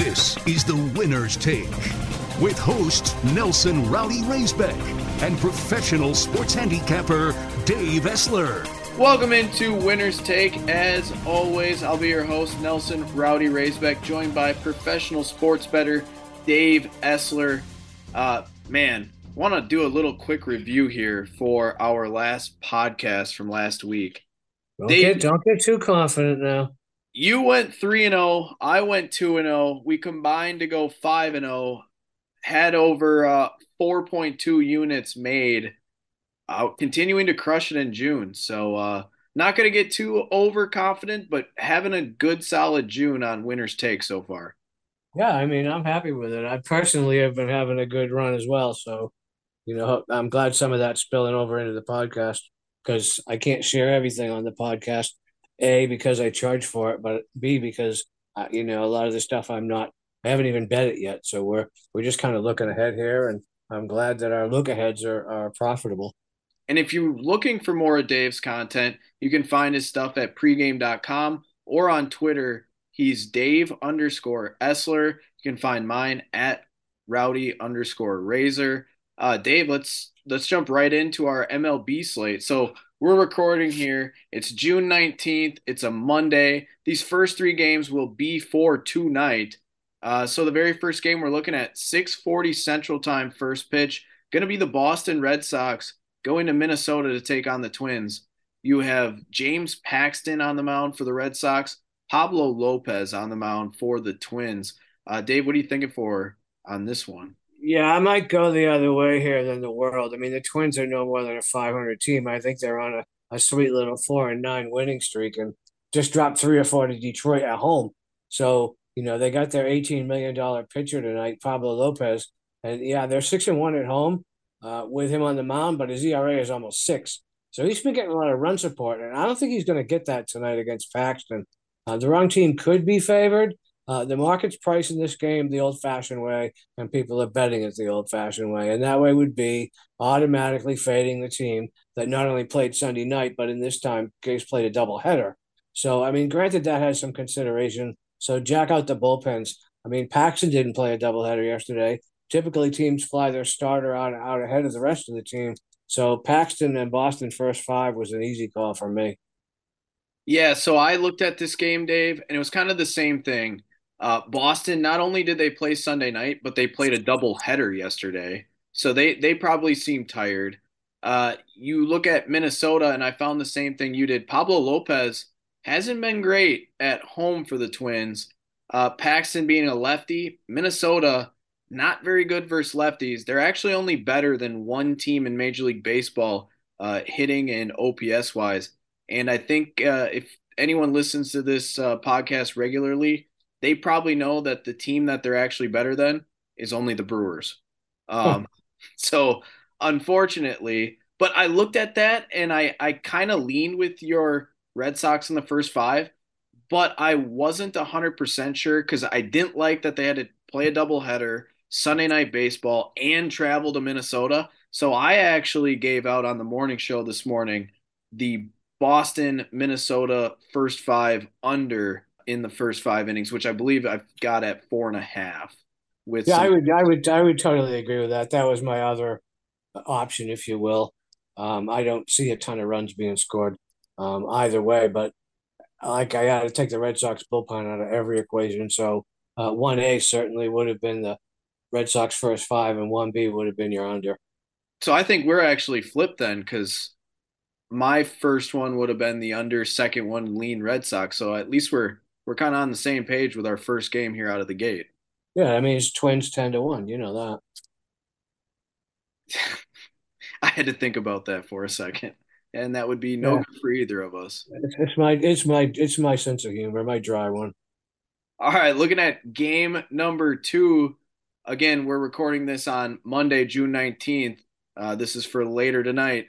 This is the winner's take with host Nelson Rowdy Raisbeck and professional sports handicapper Dave Essler. Welcome into Winner's Take. As always, I'll be your host, Nelson Rowdy Raisbeck, joined by professional sports better Dave Essler. Uh, man, want to do a little quick review here for our last podcast from last week. Don't, Dave, get, don't get too confident now. You went 3 and 0, I went 2 and 0. We combined to go 5 and 0. Had over uh, 4.2 units made. Uh, continuing to crush it in June. So uh, not going to get too overconfident, but having a good solid June on winner's take so far. Yeah, I mean, I'm happy with it. I personally have been having a good run as well. So, you know, I'm glad some of that's spilling over into the podcast because I can't share everything on the podcast. A because I charge for it, but B because uh, you know a lot of the stuff I'm not I haven't even bet it yet. So we're we're just kind of looking ahead here, and I'm glad that our look aheads are are profitable. And if you're looking for more of Dave's content, you can find his stuff at pregame.com or on Twitter. He's Dave underscore Essler. You can find mine at Rowdy underscore Razor. Uh, Dave, let's let's jump right into our MLB slate. So we're recording here. It's June 19th. It's a Monday. These first three games will be for tonight. Uh, so the very first game we're looking at 6:40 Central Time first pitch. Going to be the Boston Red Sox going to Minnesota to take on the Twins. You have James Paxton on the mound for the Red Sox, Pablo Lopez on the mound for the Twins. Uh, Dave, what are you thinking for on this one? Yeah, I might go the other way here than the world. I mean, the Twins are no more than a 500 team. I think they're on a, a sweet little four and nine winning streak and just dropped three or four to Detroit at home. So, you know, they got their $18 million pitcher tonight, Pablo Lopez. And yeah, they're six and one at home uh, with him on the mound, but his ERA is almost six. So he's been getting a lot of run support. And I don't think he's going to get that tonight against Paxton. Uh, the wrong team could be favored, uh, the market's pricing this game the old fashioned way, and people are betting it the old fashioned way. And that way would be automatically fading the team that not only played Sunday night, but in this time case played a double header. So, I mean, granted, that has some consideration. So, jack out the bullpens. I mean, Paxton didn't play a doubleheader yesterday. Typically, teams fly their starter out, out ahead of the rest of the team. So, Paxton and Boston first five was an easy call for me. Yeah, so I looked at this game, Dave, and it was kind of the same thing. Uh, Boston, not only did they play Sunday night, but they played a double header yesterday. So they, they probably seem tired. Uh, you look at Minnesota, and I found the same thing you did. Pablo Lopez hasn't been great at home for the Twins. Uh, Paxton being a lefty, Minnesota not very good versus lefties. They're actually only better than one team in Major League Baseball uh, hitting and OPS wise. And I think uh, if anyone listens to this uh, podcast regularly, they probably know that the team that they're actually better than is only the Brewers. Um, so unfortunately, but I looked at that and I I kind of leaned with your Red Sox in the first five, but I wasn't hundred percent sure because I didn't like that they had to play a doubleheader Sunday night baseball and travel to Minnesota. So I actually gave out on the morning show this morning the Boston Minnesota first five under in the first five innings, which I believe I've got at four and a half. With yeah, some- I would, I would, I would totally agree with that. That was my other option, if you will. Um, I don't see a ton of runs being scored um, either way, but like I got to take the Red Sox bullpen out of every equation. So uh, one A certainly would have been the Red Sox first five, and one B would have been your under. So I think we're actually flipped then, because my first one would have been the under, second one lean Red Sox. So at least we're we're kind of on the same page with our first game here out of the gate. Yeah, I mean it's Twins ten to one. You know that. I had to think about that for a second, and that would be no yeah. good for either of us. It's my it's my it's my sense of humor, my dry one. All right, looking at game number two. Again, we're recording this on Monday, June nineteenth. Uh, this is for later tonight.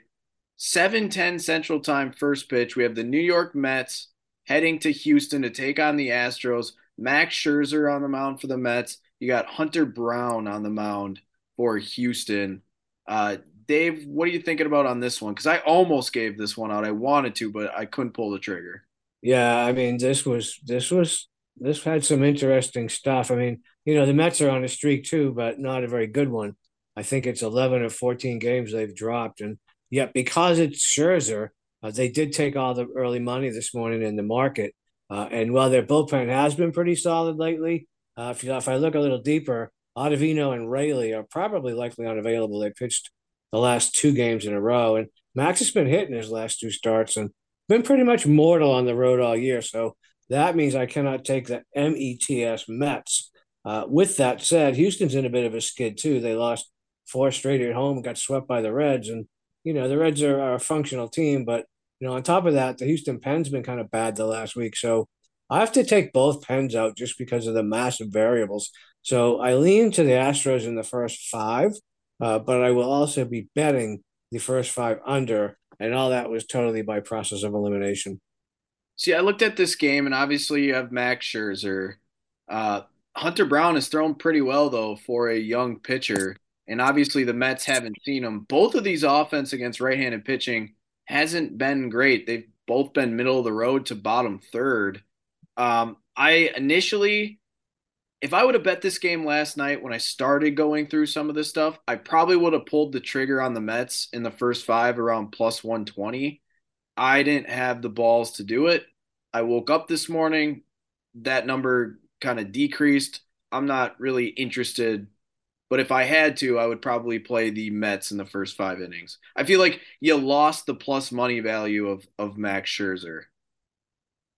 7:10 Central Time first pitch. We have the New York Mets heading to Houston to take on the Astros. Max Scherzer on the mound for the Mets. You got Hunter Brown on the mound for Houston. Uh, Dave, what are you thinking about on this one? Because I almost gave this one out. I wanted to, but I couldn't pull the trigger. Yeah, I mean, this was this was this had some interesting stuff. I mean, you know, the Mets are on a streak too, but not a very good one. I think it's 11 or 14 games they've dropped. And yet, because it's Scherzer, uh, they did take all the early money this morning in the market. Uh, and while their bullpen has been pretty solid lately, uh, if, you, if I look a little deeper, Ottavino and Raley are probably likely unavailable. They pitched the last two games in a row. And Max has been hitting his last two starts and been pretty much mortal on the road all year. So that means I cannot take the METS Mets. Uh, with that said, Houston's in a bit of a skid too. They lost four straight at home, got swept by the Reds, and you know the Reds are, are a functional team. But you know, on top of that, the Houston Pens been kind of bad the last week. So I have to take both Pens out just because of the massive variables. So I lean to the Astros in the first five, uh, but I will also be betting the first five under, and all that was totally by process of elimination. See, I looked at this game, and obviously you have Max Scherzer. Uh, Hunter Brown has thrown pretty well though for a young pitcher, and obviously the Mets haven't seen him. Both of these offense against right-handed pitching hasn't been great. They've both been middle of the road to bottom third. Um, I initially, if I would have bet this game last night when I started going through some of this stuff, I probably would have pulled the trigger on the Mets in the first five around plus 120. I didn't have the balls to do it. I woke up this morning, that number kind of decreased. I'm not really interested, but if I had to, I would probably play the Mets in the first five innings. I feel like you lost the plus money value of of Max Scherzer.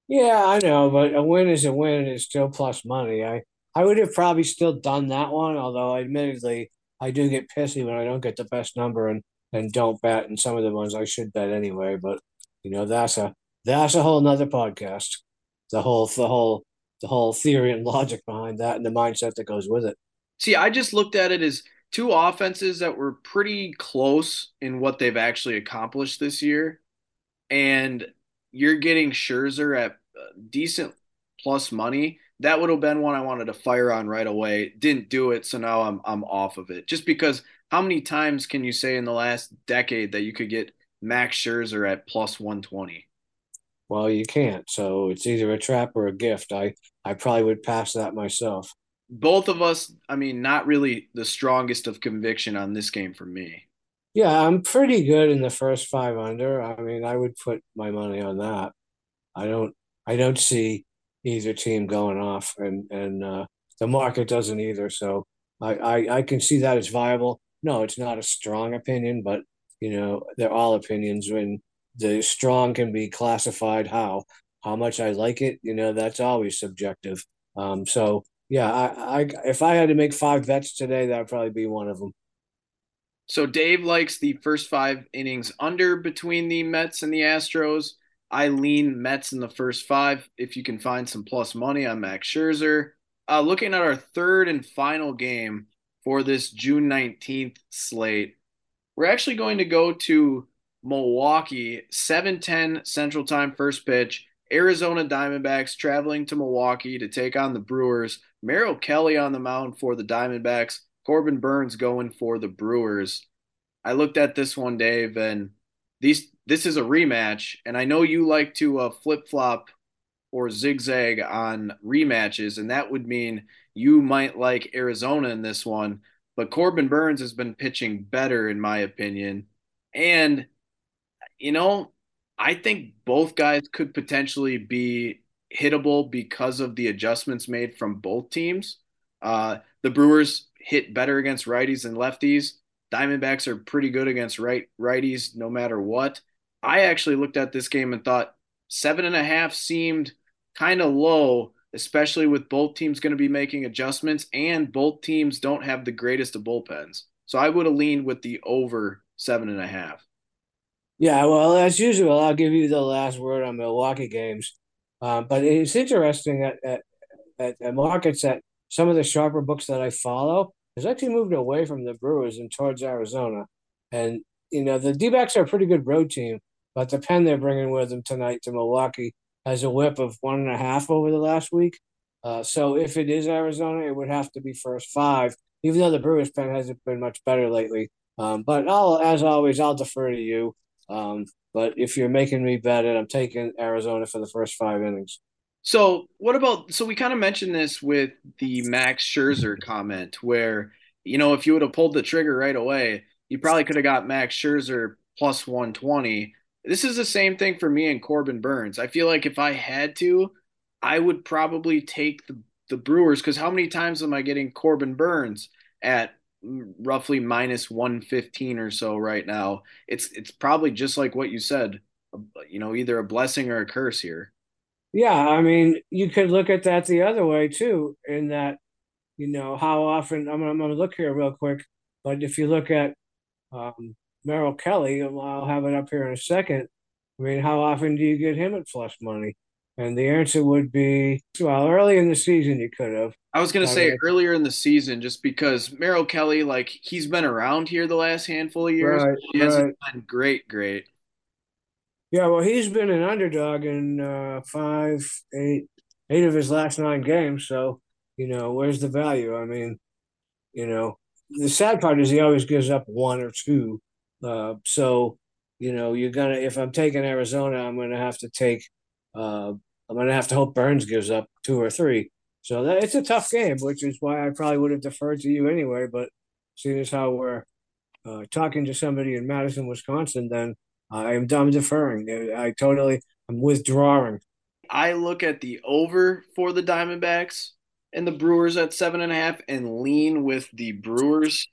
Yeah, I know, but a win is a win. and It's still plus money. I I would have probably still done that one, although admittedly I do get pissy when I don't get the best number and and don't bet, and some of the ones I should bet anyway. But you know that's a that's a whole nother podcast. The whole the whole the whole theory and logic behind that and the mindset that goes with it. See, I just looked at it as two offenses that were pretty close in what they've actually accomplished this year. And you're getting Scherzer at uh, decent plus money. That would have been one I wanted to fire on right away. Didn't do it, so now I'm I'm off of it. Just because how many times can you say in the last decade that you could get Max Scherzer at plus 120? Well, you can't. So it's either a trap or a gift. I I probably would pass that myself. Both of us, I mean, not really the strongest of conviction on this game for me. Yeah, I'm pretty good in the first five under. I mean, I would put my money on that. I don't I don't see either team going off and and uh, the market doesn't either. So I, I I can see that as viable. No, it's not a strong opinion, but you know, they're all opinions when the strong can be classified how how much I like it, you know, that's always subjective. Um, so yeah, I, I if I had to make five bets today, that would probably be one of them. So Dave likes the first five innings under between the Mets and the Astros. I lean Mets in the first five. If you can find some plus money on Max Scherzer. Uh, looking at our third and final game for this June 19th slate, we're actually going to go to Milwaukee, 7:10 Central Time first pitch. Arizona Diamondbacks traveling to Milwaukee to take on the Brewers. Merrill Kelly on the mound for the Diamondbacks. Corbin Burnes going for the Brewers. I looked at this one, Dave, and these this is a rematch, and I know you like to uh, flip flop or zigzag on rematches, and that would mean you might like Arizona in this one. But Corbin Burnes has been pitching better, in my opinion, and you know, I think both guys could potentially be hittable because of the adjustments made from both teams. Uh, the Brewers hit better against righties than lefties. Diamondbacks are pretty good against right righties no matter what. I actually looked at this game and thought seven and a half seemed kind of low, especially with both teams going to be making adjustments and both teams don't have the greatest of bullpens. So I would have leaned with the over seven and a half. Yeah, well, as usual, I'll give you the last word on Milwaukee games. Um, but it's interesting that at, at, at markets that some of the sharper books that I follow has actually moved away from the Brewers and towards Arizona. And, you know, the D backs are a pretty good road team, but the pen they're bringing with them tonight to Milwaukee has a whip of one and a half over the last week. Uh, so if it is Arizona, it would have to be first five, even though the Brewers pen hasn't been much better lately. Um, but I'll, as always, I'll defer to you. Um, but if you're making me bet it, I'm taking Arizona for the first five innings. So what about so we kind of mentioned this with the Max Scherzer comment where you know if you would have pulled the trigger right away, you probably could have got Max Scherzer plus 120. This is the same thing for me and Corbin Burnes. I feel like if I had to, I would probably take the the Brewers because how many times am I getting Corbin Burnes at roughly minus 115 or so right now? It's it's probably just like what you said, you know, either a blessing or a curse here. Yeah, I mean, you could look at that the other way too, in that, you know, how often I'm, I'm going to look here real quick, but if you look at um, Merrill Kelly, I'll have it up here in a second. I mean, how often do you get him at flush money? And the answer would be, well, early in the season you could have. I was going to say earlier in the season, just because Merrill Kelly, like he's been around here the last handful of years. Right, he hasn't right. been great, great. Yeah, well, he's been an underdog in uh, five, eight, eight of his last nine games. So, you know, where's the value? I mean, you know, the sad part is he always gives up one or two. Uh, so, you know, you're gonna if I'm taking Arizona, I'm gonna have to take. Uh, I'm gonna have to hope Burnes gives up two or three. So that, it's a tough game, which is why I probably would have deferred to you anyway. But seeing as how we're uh, talking to somebody in Madison, Wisconsin, then I'm I'm deferring. I totally I'm withdrawing. I look at the over for the Diamondbacks and the Brewers at seven and a half and lean with the Brewers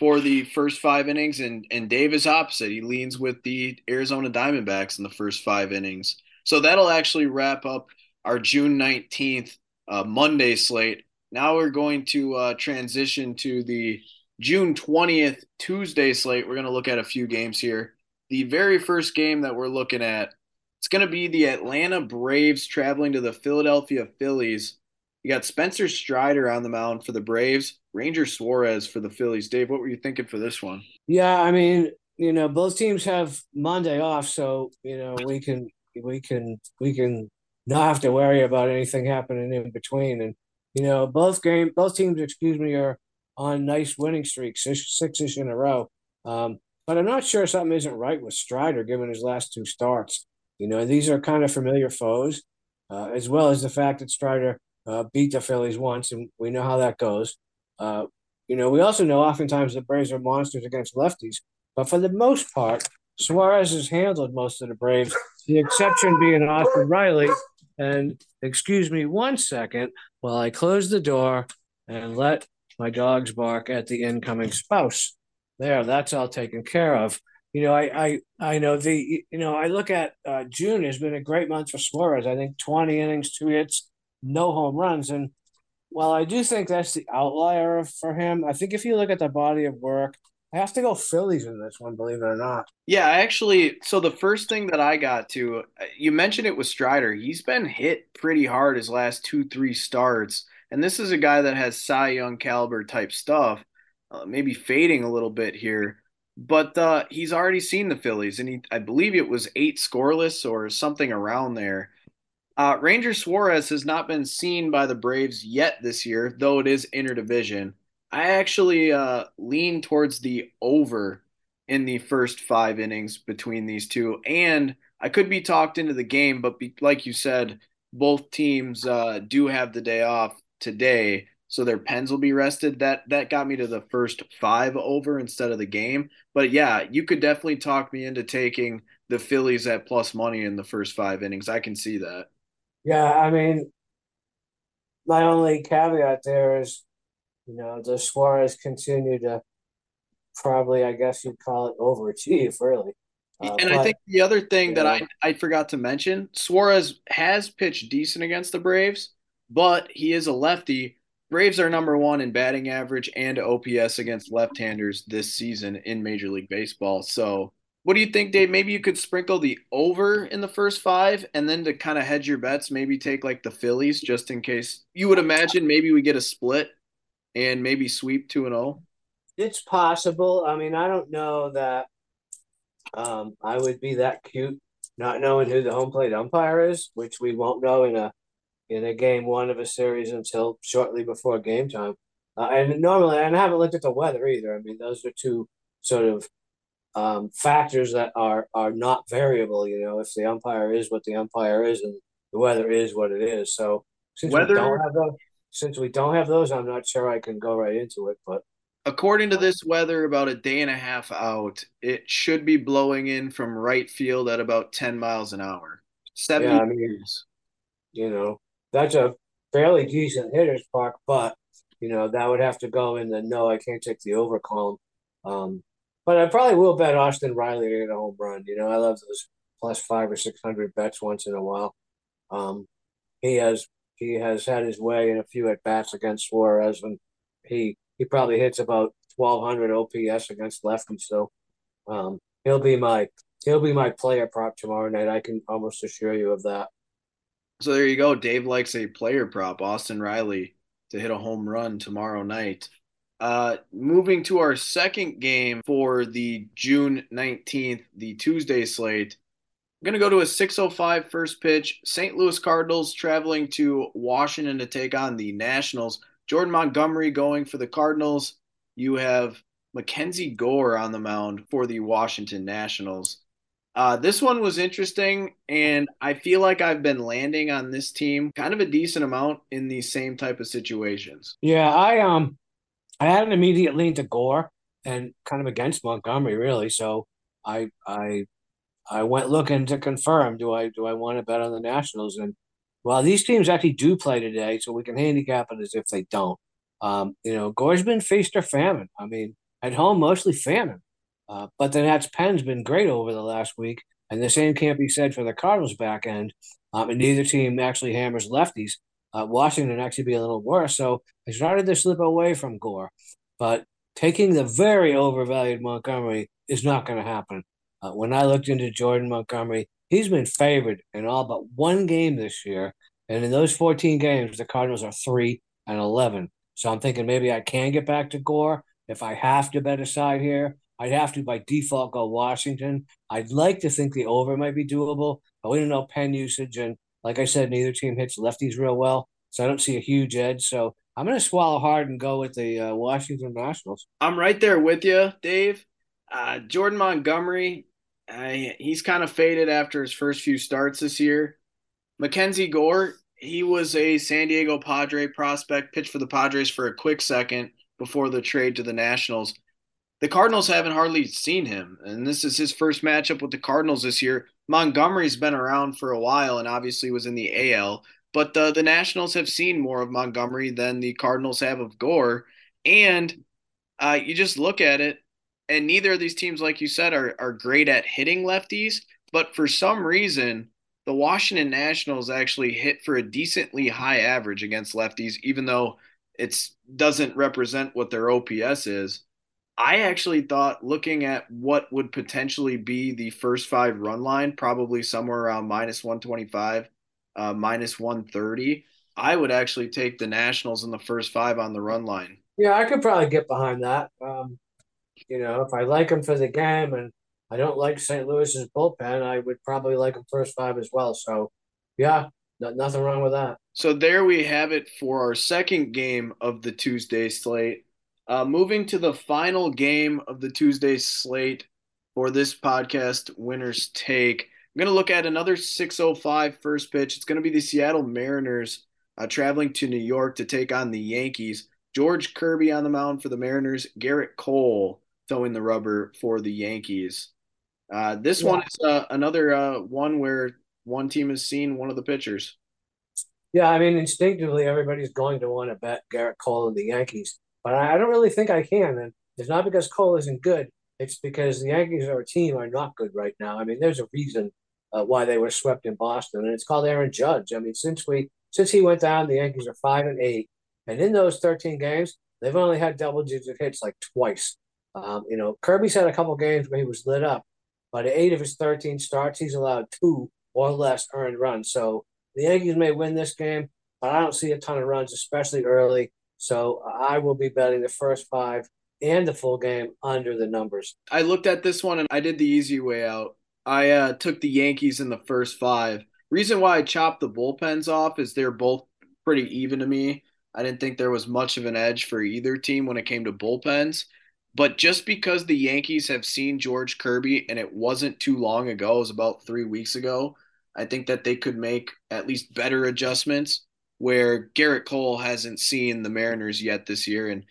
for the first five innings. And and Dave is opposite. He leans with the Arizona Diamondbacks in the first five innings. So that'll actually wrap up our June 19th uh, Monday slate. Now we're going to uh, transition to the June 20th Tuesday slate. We're going to look at a few games here the very first game that we're looking at, it's going to be the Atlanta Braves traveling to the Philadelphia Phillies. You got Spencer Strider on the mound for the Braves, Ranger Suarez for the Phillies. Dave, what were you thinking for this one? Yeah, I mean, you know, both teams have Monday off, so you know we can we can we can not have to worry about anything happening in between. And you know, both game both teams, excuse me, are on nice winning streaks, six ish in a row. Um, but I'm not sure something isn't right with Strider given his last two starts. You know, these are kind of familiar foes, uh, as well as the fact that Strider uh, beat the Phillies once, and we know how that goes. Uh, you know, we also know oftentimes the Braves are monsters against lefties, but for the most part, Suarez has handled most of the Braves, the exception being Austin Riley. And excuse me one second while I close the door and let my dogs bark at the incoming spouse there, that's all taken care of. You know, I I I know the you know I look at uh, June has been a great month for Suarez. I think twenty innings, two hits, no home runs, and while I do think that's the outlier for him, I think if you look at the body of work, I have to go Phillies in this one, believe it or not. Yeah, I actually, so the first thing that I got to, you mentioned it was Strider. He's been hit pretty hard his last two, three starts. And this is a guy that has Cy Young caliber type stuff uh, maybe fading a little bit here. But uh, he's already seen the Phillies, and he, I believe it was eight scoreless or something around there. Uh, Ranger Suarez has not been seen by the Braves yet this year, though it is interdivision. I actually uh, lean towards the over in the first five innings between these two, and I could be talked into the game, but be, like you said, both teams uh, do have the day off today, so their pens will be rested. That that got me to the first five over instead of the game. But yeah, you could definitely talk me into taking the Phillies at plus money in the first five innings. I can see that. Yeah, I mean, my only caveat there is, you know, the Suarez continue to probably, I guess you'd call it overachieve, really. Uh, and but, I think the other thing that I, I forgot to mention, Suarez has pitched decent against the Braves, but he is a lefty Braves are number one in batting average and OPS against left-handers this season in Major League Baseball. So, what do you think, Dave? Maybe you could sprinkle the over in the first five, and then to kind of hedge your bets, maybe take like the Phillies just in case. You would imagine maybe we get a split and maybe sweep two and zero. Oh? It's possible. I mean, I don't know that um, I would be that cute not knowing who the home plate umpire is, which we won't know in a in a game one of a series until shortly before game time. Uh, and normally, and I haven't looked at the weather either. I mean, those are two sort of um, factors that are are not variable. You know, if the umpire is what the umpire is, and the weather is what it is. So since weather, we don't have those, since we don't have those, I'm not sure I can go right into it. But according to this weather, about a day and a half out, it should be blowing in from right field at about 10 miles an hour. Seventy yeah, I mean, You know, that's a fairly decent hitter's park, but you know that would have to go in the no. I can't take the over column. Um, but I probably will bet Austin Riley to get a home run. You know, I love those plus five or six hundred bets once in a while. Um, he has he has had his way in a few at bats against Suarez, and he he probably hits about twelve hundred OPS against lefties. So um, he'll be my he'll be my player prop tomorrow night. I can almost assure you of that. So there you go. Dave likes a player prop, Austin Riley, to hit a home run tomorrow night. Uh, moving to our second game for the June 19th, the Tuesday slate. Going to go to a 605 first pitch. St. Louis Cardinals traveling to Washington to take on the Nationals. Jordan Montgomery going for the Cardinals. You have Mackenzie Gore on the mound for the Washington Nationals. Uh, this one was interesting, and I feel like I've been landing on this team kind of a decent amount in these same type of situations. Yeah, I um, I had an immediate lean to Gore and kind of against Montgomery, really. So I I I went looking to confirm do I do I want to bet on the Nationals and well these teams actually do play today, so we can handicap it as if they don't. Um, you know, Gore's been feast or famine. I mean, at home mostly famine. Uh, but the Nats' pen's been great over the last week, and the same can't be said for the Cardinals' back end. Um, and neither team actually hammers lefties. Uh, Washington actually be a little worse, so I started to slip away from Gore. But taking the very overvalued Montgomery is not going to happen. Uh, when I looked into Jordan Montgomery, he's been favored in all but one game this year, and in those 14 games, the Cardinals are three and 11. So I'm thinking maybe I can get back to Gore if I have to bet a side here. I'd have to by default go Washington. I'd like to think the over might be doable, but we don't know pen usage. And like I said, neither team hits lefties real well. So I don't see a huge edge. So I'm going to swallow hard and go with the uh, Washington Nationals. I'm right there with you, Dave. Uh, Jordan Montgomery, uh, he's kind of faded after his first few starts this year. Mackenzie Gore, he was a San Diego Padre prospect, pitched for the Padres for a quick second before the trade to the Nationals the Cardinals haven't hardly seen him, and this is his first matchup with the Cardinals this year. Montgomery's been around for a while and obviously was in the AL, but the, the Nationals have seen more of Montgomery than the Cardinals have of Gore. And uh, you just look at it, and neither of these teams, like you said, are, are great at hitting lefties, but for some reason, the Washington Nationals actually hit for a decently high average against lefties, even though it doesn't represent what their OPS is. I actually thought looking at what would potentially be the first five run line, probably somewhere around minus 125, uh, minus 130, I would actually take the Nationals in the first five on the run line. Yeah, I could probably get behind that. Um, you know, if I like them for the game and I don't like St. Louis's bullpen, I would probably like them first five as well. So, yeah, no, nothing wrong with that. So there we have it for our second game of the Tuesday slate. Uh, moving to the final game of the Tuesday slate for this podcast, Winner's Take. I'm going to look at another 605 first pitch. It's going to be the Seattle Mariners uh, traveling to New York to take on the Yankees. George Kirby on the mound for the Mariners, Gerrit Cole throwing the rubber for the Yankees. Uh, this yeah. one is uh, another uh, one where one team has seen one of the pitchers. Yeah, I mean, instinctively, everybody's going to want to bet Gerrit Cole and the Yankees. But I don't really think I can. And it's not because Cole isn't good. It's because the Yankees are a team are not good right now. I mean, there's a reason uh, why they were swept in Boston, and it's called Aaron Judge. I mean, since we since he went down, the Yankees are five and eight, and in those thirteen games, they've only had double digit hits like twice. Um, you know, Kirby's had a couple games where he was lit up, but eight of his thirteen starts, he's allowed two or less earned runs. So the Yankees may win this game, but I don't see a ton of runs, especially early. So I will be betting the first five and the full game under the numbers. I looked at this one and I did the easy way out. I uh, took the Yankees in the first five. Reason why I chopped the bullpens off is they're both pretty even to me. I didn't think there was much of an edge for either team when it came to bullpens. But just because the Yankees have seen George Kirby and it wasn't too long ago, it was about three weeks ago, I think that they could make at least better adjustments where Gerrit Cole hasn't seen the Mariners yet this year. And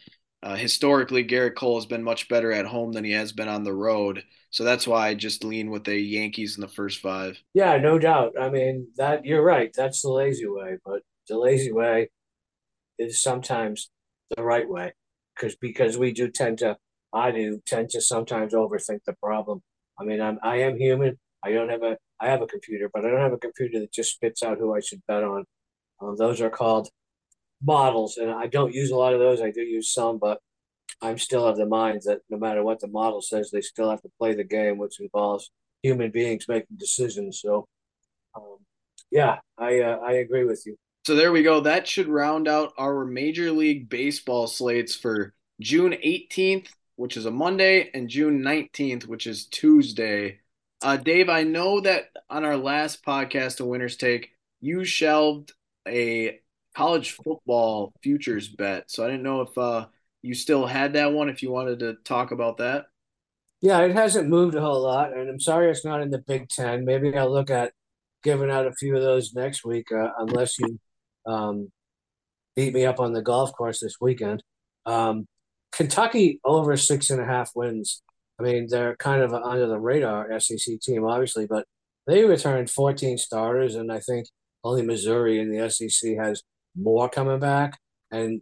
uh, historically, Gerrit Cole has been much better at home than he has been on the road. So that's why I just lean with the Yankees in the first five. Yeah, no doubt. I mean, that you're right. That's the lazy way, but the lazy way is sometimes the right way because because we do tend to I do tend to sometimes overthink the problem. I mean, I'm I am human. I don't have a I have a computer, but I don't have a computer that just spits out who I should bet on. Um, those are called models, and I don't use a lot of those. I do use some, but I'm still of the mind that no matter what the model says, they still have to play the game, which involves human beings making decisions. So, um, yeah, I uh, I agree with you. So there we go. That should round out our Major League Baseball slates for June 18th, which is a Monday, and June 19th, which is Tuesday. Uh, Dave, I know that on our last podcast, A Winner's Take, you shelved a college football futures bet. So I didn't know if uh, you still had that one, if you wanted to talk about that. Yeah, it hasn't moved a whole lot, and I'm sorry it's not in the Big Ten. Maybe I'll look at giving out a few of those next week, uh, unless you um, beat me up on the golf course this weekend. Um, Kentucky over six and a half wins. I mean, they're kind of under the radar SEC team, obviously, but they returned 14 starters, and I think only Missouri in the SEC has more coming back. And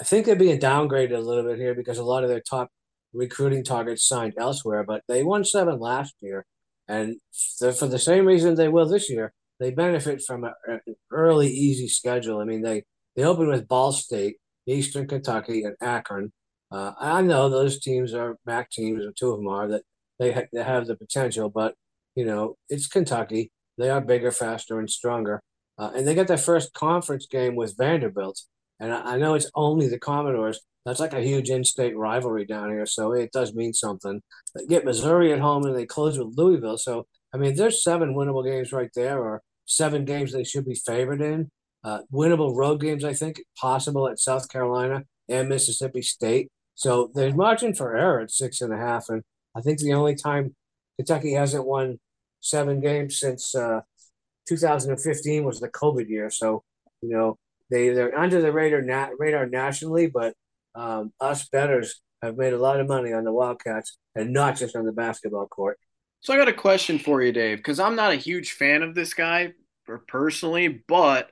I think they're being downgraded a little bit here because a lot of their top recruiting targets signed elsewhere, but they won seven last year. And for the same reason they will this year, they benefit from an early, easy schedule. I mean, they, they open with Ball State, Eastern Kentucky, and Akron. Uh, I know those teams are MAC teams, or two of them are, that they, ha- they have the potential, but, you know, it's Kentucky. They are bigger, faster, and stronger. Uh, and they got their first conference game with Vanderbilt. And I, I know it's only the Commodores. That's like a huge in-state rivalry down here, so it does mean something. They get Missouri at home, and they close with Louisville. So I mean, there's seven winnable games right there, or seven games they should be favored in. Uh, winnable road games, I think, possible at South Carolina and Mississippi State. So there's margin for error at six and a half, and I think the only time Kentucky hasn't won seven games since uh, 2015 was the COVID year. So, you know, they, they're under the radar, na- radar nationally, but um, us betters have made a lot of money on the Wildcats and not just on the basketball court. So I got a question for you, Dave, because I'm not a huge fan of this guy personally, but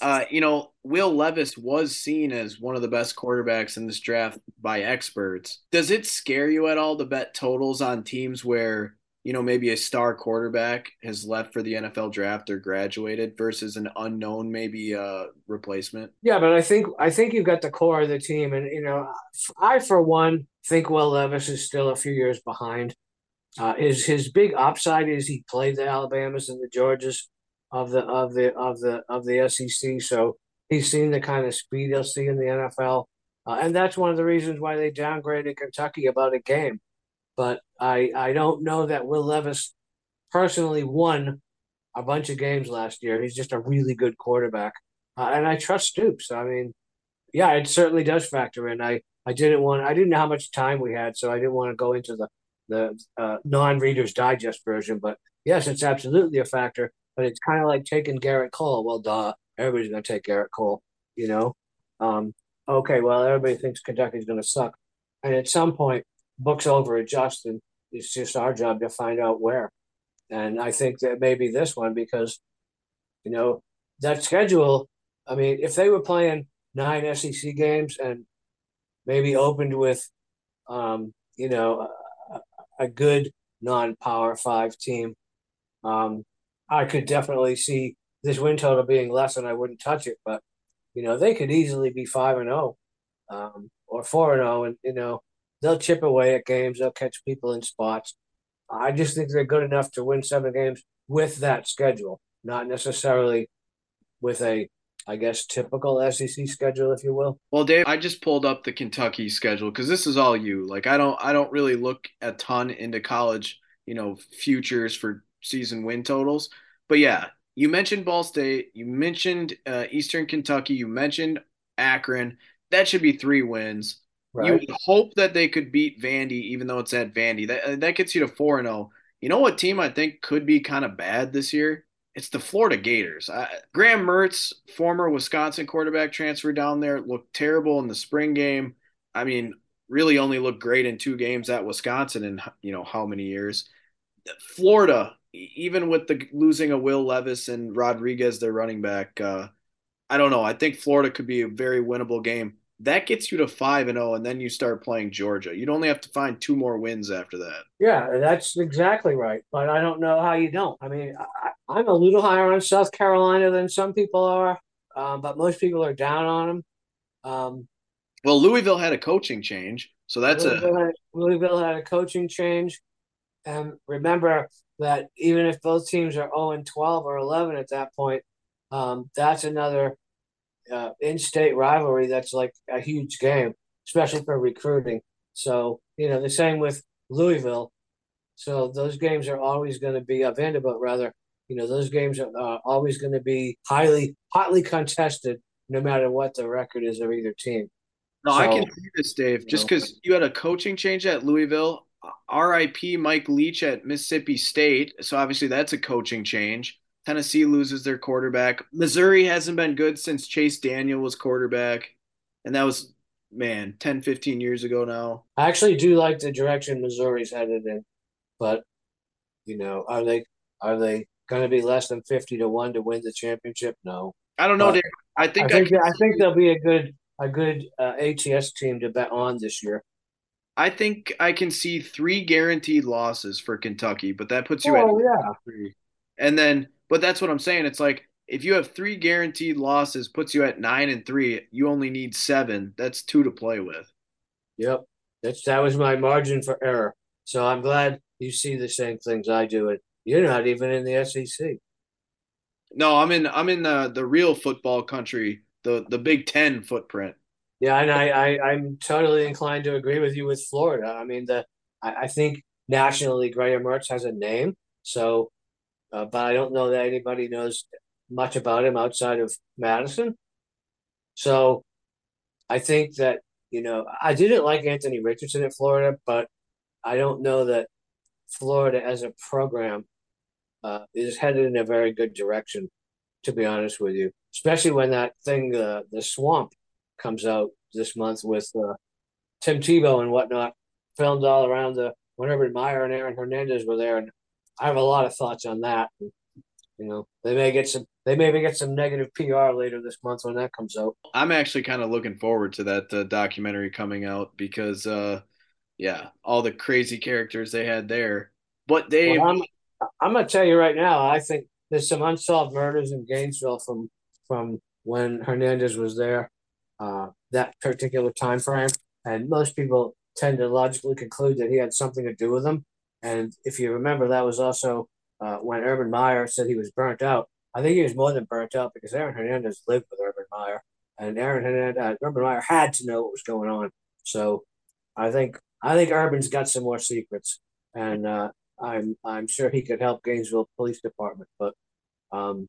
uh, you know, Will Levis was seen as one of the best quarterbacks in this draft by experts. Does it scare you at all to bet totals on teams where you know, maybe a star quarterback has left for the NFL draft or graduated versus an unknown maybe uh replacement. Yeah, but I think I think you've got the core of the team and you know, I for one think Will Levis is still a few years behind. Uh, his his big upside is he played the Alabamas and the Georgias of the of the of the of the SEC, so he's seen the kind of speed he'll see in the NFL, uh, and that's one of the reasons why they downgraded Kentucky about a game but I I don't know that Will Levis personally won a bunch of games last year. He's just a really good quarterback, uh, and I trust Stoops. I mean, yeah, it certainly does factor in. I I didn't want I didn't know how much time we had, so I didn't want to go into the the uh, non Reader's Digest version. But yes, it's absolutely a factor. But it's kind of like taking Gerrit Cole. Well, duh, everybody's going to take Gerrit Cole. You know, um, okay, well, everybody thinks Kentucky's going to suck, and at some point, book's over at Justin. It's just our job to find out where. And I think that maybe this one because, you know, that schedule. I mean, if they were playing nine SEC games and maybe opened with, um, you know, a, a good non-power five team, um, I could definitely see this win total being less, and I wouldn't touch it. But you know, they could easily be five and zero, oh, um, or four and zero, oh, and you know, they'll chip away at games. They'll catch people in spots. I just think they're good enough to win seven games with that schedule, not necessarily with a, I guess, typical SEC schedule, if you will. Well, Dave, I just pulled up the Kentucky schedule because this is all you. Like, I don't, I don't really look a ton into college, you know, futures for season win totals. But yeah, you mentioned Ball State, you mentioned uh, Eastern Kentucky, you mentioned Akron. That should be three wins. Right. You would hope that they could beat Vandy, even though it's at Vandy. That that gets you to four and zero. Oh. You know what team I think could be kind of bad this year? it's the Florida Gators. I, Graham Mertz, former Wisconsin quarterback, transfer down there, looked terrible in the spring game. I mean, really only looked great in two games at Wisconsin in you know how many years. Florida, even with the losing of Will Levis and Rodriguez, their running back, uh, I don't know. I think Florida could be a very winnable game. That gets you to five and zero, oh, and then you start playing Georgia. You'd only have to find two more wins after that. Yeah, that's exactly right. But I don't know how you don't. I mean, I, am a little higher on South Carolina than some people are, um, but most people are down on them. Um, well, Louisville had a coaching change, so that's Louisville a had, Louisville had a coaching change. And remember that even if both teams are 0 and 12 or 11 at that point, um, that's another uh, in-state rivalry that's like a huge game, especially for recruiting. So you know the same with Louisville. So those games are always going to be uh, Vanderbilt rather. You know those games are uh, always going to be highly hotly contested, no matter what the record is of either team. No, so, I can see this, Dave. Just because you had a coaching change at Louisville, RIP Mike Leach at Mississippi State. So obviously that's a coaching change. Tennessee loses their quarterback. Missouri hasn't been good since Chase Daniel was quarterback. And that was, man, 10, 15 years ago now. I actually do like the direction Missouri's headed in. But, you know, are they are they going to be less than 50 to 1 to win the championship? No. I don't know, Dave. I think I think, I, I think they'll be a good a good uh, ATS team to bet on this year. I think I can see three guaranteed losses for Kentucky, but that puts you oh, at yeah. three. And then, but that's what I'm saying. It's like if you have three guaranteed losses, puts you at nine and three. You only need seven. That's two to play with. Yep, that's that was my margin for error. So I'm glad you see the same things I do, and you're not even in the SEC. No, I'm in. I'm in the the real football country, the the Big Ten footprint. Yeah, and I, I I'm totally inclined to agree with you with Florida. I mean, the I, I think nationally Graham Mertz has a name, so, uh, but I don't know that anybody knows much about him outside of Madison. So, I think that you know I didn't like Anthony Richardson at Florida, but I don't know that Florida as a program uh, is headed in a very good direction. To be honest with you, especially when that thing, uh, the swamp, comes out this month with uh, Tim Tebow and whatnot, filmed all around the whenever Meyer and Aaron Hernandez were there, and I have a lot of thoughts on that. And, you know, they may get some they may get some negative PR later this month when that comes out. I'm actually kind of looking forward to that uh, documentary coming out because, uh, yeah, all the crazy characters they had there. But they, well, I'm, I'm gonna tell you right now, I think there's some unsolved murders in Gainesville from from when Hernandez was there uh, that particular time frame, and most people tend to logically conclude that he had something to do with them. And if you remember, that was also uh, when Urban Meyer said he was burnt out. I think he was more than burnt out because Aaron Hernandez lived with Urban Meyer, and Aaron Hernandez, uh, Urban Meyer had to know what was going on. So I think I think Urban's got some more secrets, and uh, I'm I'm sure he could help Gainesville Police Department. But um,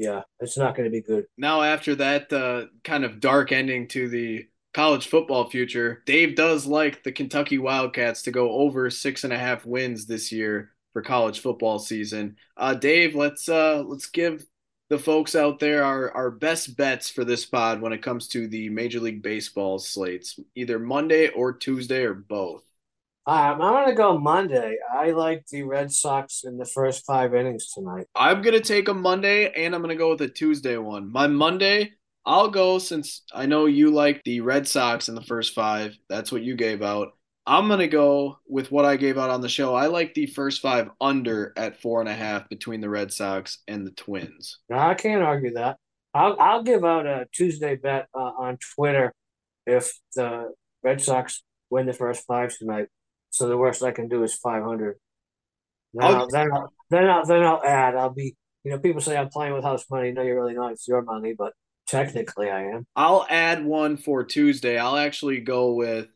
yeah, it's not going to be good. Now, after that uh, kind of dark ending to the college football future, Dave does like the Kentucky Wildcats to go over six and a half wins this year for college football season. Uh, Dave, let's uh, let's give the folks out there our, our best bets for this pod when it comes to the Major League Baseball slates, either Monday or Tuesday or both. Um, I'm gonna go Monday. I like the Red Sox in the first five innings tonight. I'm gonna take a Monday, and I'm gonna go with a Tuesday one. My Monday, I'll go since I know you like the Red Sox in the first five. That's what you gave out. I'm gonna go with what I gave out on the show. I like the first five under at four and a half between the Red Sox and the Twins. No, I can't argue that. I'll I'll give out a Tuesday bet uh, on Twitter if the Red Sox win the first five tonight. So the worst I can do is 500. Then oh. I'll, then, I'll, then, I'll, then I'll add. I'll be, you know, people say I'm playing with house money. No, you're really not. It's your money, but technically I am. I'll add one for Tuesday. I'll actually go with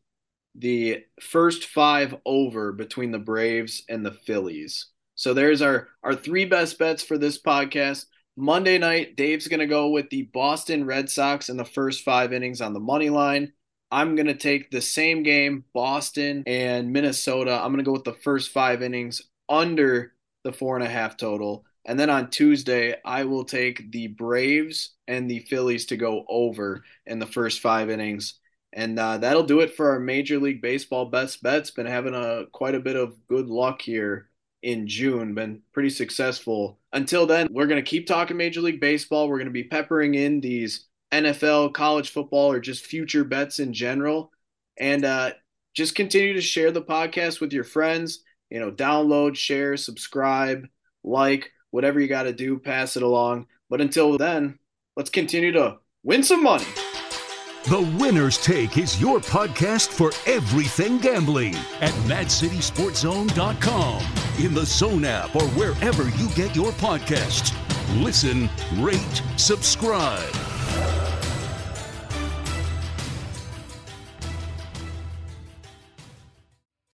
the first five over between the Braves and the Phillies. So there's our our three best bets for this podcast. Monday night, Dave's going to go with the Boston Red Sox in the first five innings on the money line. I'm going to take the same game, Boston and Minnesota. I'm going to go with the first five innings under the four and a half total. And then on Tuesday, I will take the Braves and the Phillies to go over in the first five innings. And uh, that'll do it for our Major League Baseball best bets. Been having a quite a bit of good luck here in June. Been pretty successful. Until then, we're going to keep talking Major League Baseball. We're going to be peppering in these NFL, college football, or just future bets in general. And uh, just continue to share the podcast with your friends. You know, download, share, subscribe, like, whatever you got to do, pass it along. But until then, let's continue to win some money. The Winner's Take is your podcast for everything gambling at MadCitySportZone.com, in the Zone app, or wherever you get your podcasts. Listen, rate, subscribe.